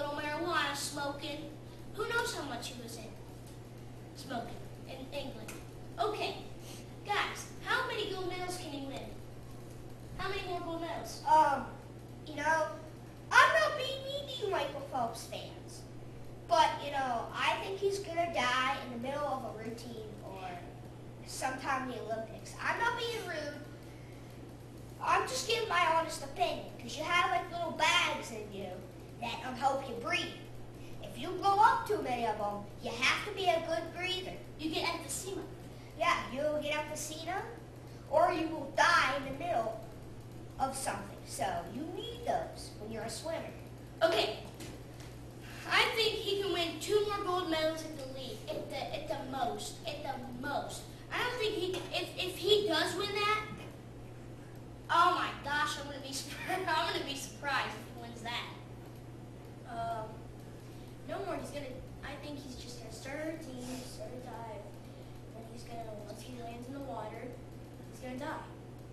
little marijuana smoking. Who knows how much he was in? Smoking in England. Okay, guys, how many gold medals can he win? How many more gold medals? Um, you know, I'm not being mean to you Michael Phelps fans, but, you know, I think he's going to die in the middle of a routine or sometime in the Olympics. I'm not being rude. I'm just giving my honest opinion because you have like little bags in you that um, help you breathe. If you blow up too many of them, you have to be a good breather. You get emphysema. Yeah, you'll get emphysema, or you will die in the middle of something. So you need those when you're a swimmer. Okay. I think he can win two more gold medals at the league, at the at the most, at the most. I don't think he can. If if he does win that, oh my gosh, I'm gonna be I'm gonna be surprised if he wins that. Um, no more. He's gonna. I think he's just gonna start a routine, start a dive, and he's gonna once he lands in the water, he's gonna die.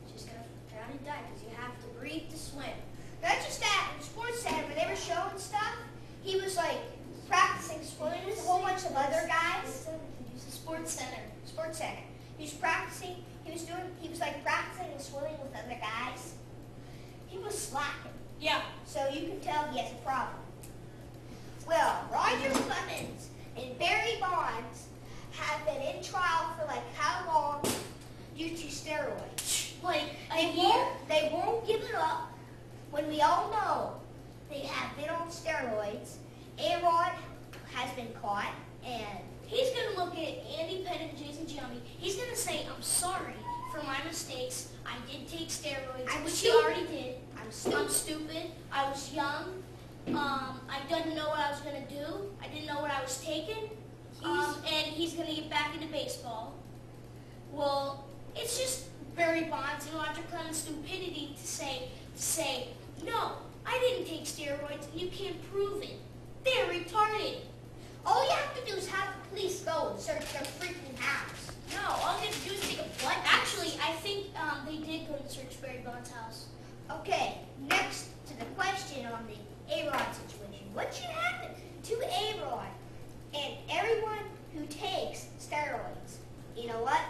He's just gonna drown and die because you have to breathe to swim. Not just that, in Sports Center, when they were showing stuff, he was like practicing swimming with a whole bunch of other guys. Use the sports center. Sports Center. He was practicing. He was doing. He was like practicing and swimming with other guys. He was slacking, Yeah. so you can tell he has a problem. Well, Roger Clemens and Barry Bonds have been in trial for like how long due to steroids. Like They year. won't. They won't give it up when we all know they have been on steroids. Aaron has been caught, and He's gonna look at Andy Pettitte and Jason Giambi. He's gonna say, "I'm sorry for my mistakes. I did take steroids, I'm which he already did. I'm I'm stupid. stupid. I was young. Um, I didn't know what I was gonna do. I didn't know what I was taking. Um, and he's gonna get back into baseball. Well, it's just Barry Bonds and Roger Clemens' stupidity to say to say no. I didn't take steroids, and you can't prove it. They're retarded. All you have to do is have the police go and search their freaking house. No, all they have to do is take a blood. Actually, I um, they did go to search Barry Bonds' house. Okay, next to the question on the A-Rod situation. What should happen to A-Rod and everyone who takes steroids? You know what?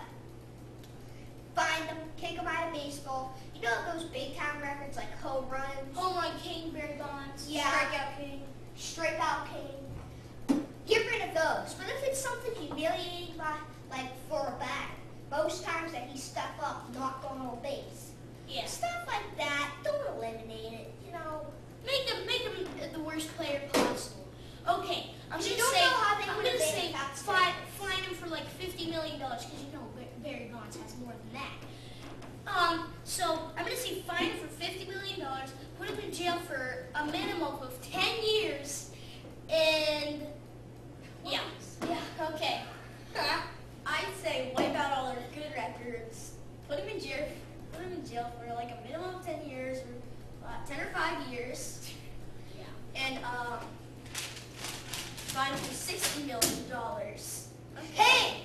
Find them, kick them out of baseball. You know those big-time records like home runs, Home run king, Barry Bonds. Yeah. Strikeout king. strikeout king. Get rid of those. But if it's something humiliating, by, like for a bat, most times that he step up, knock on on base. Yeah. Stuff like that, don't eliminate it, you know. Make him, make him the worst player possible. Okay, I'm gonna say, know how they I'm gonna say, fine, fine him for like fifty million dollars because you know Barry Bonds has more than that. Um, so I'm gonna say fine him for fifty million dollars, put him in jail for a minimum of ten years, and yeah, yeah, okay. I'd say wipe out all their good records, put him in jail, put him in jail for like a minimum of ten years, or uh, ten or five years, Yeah. and um, fine him sixty million dollars. Hey,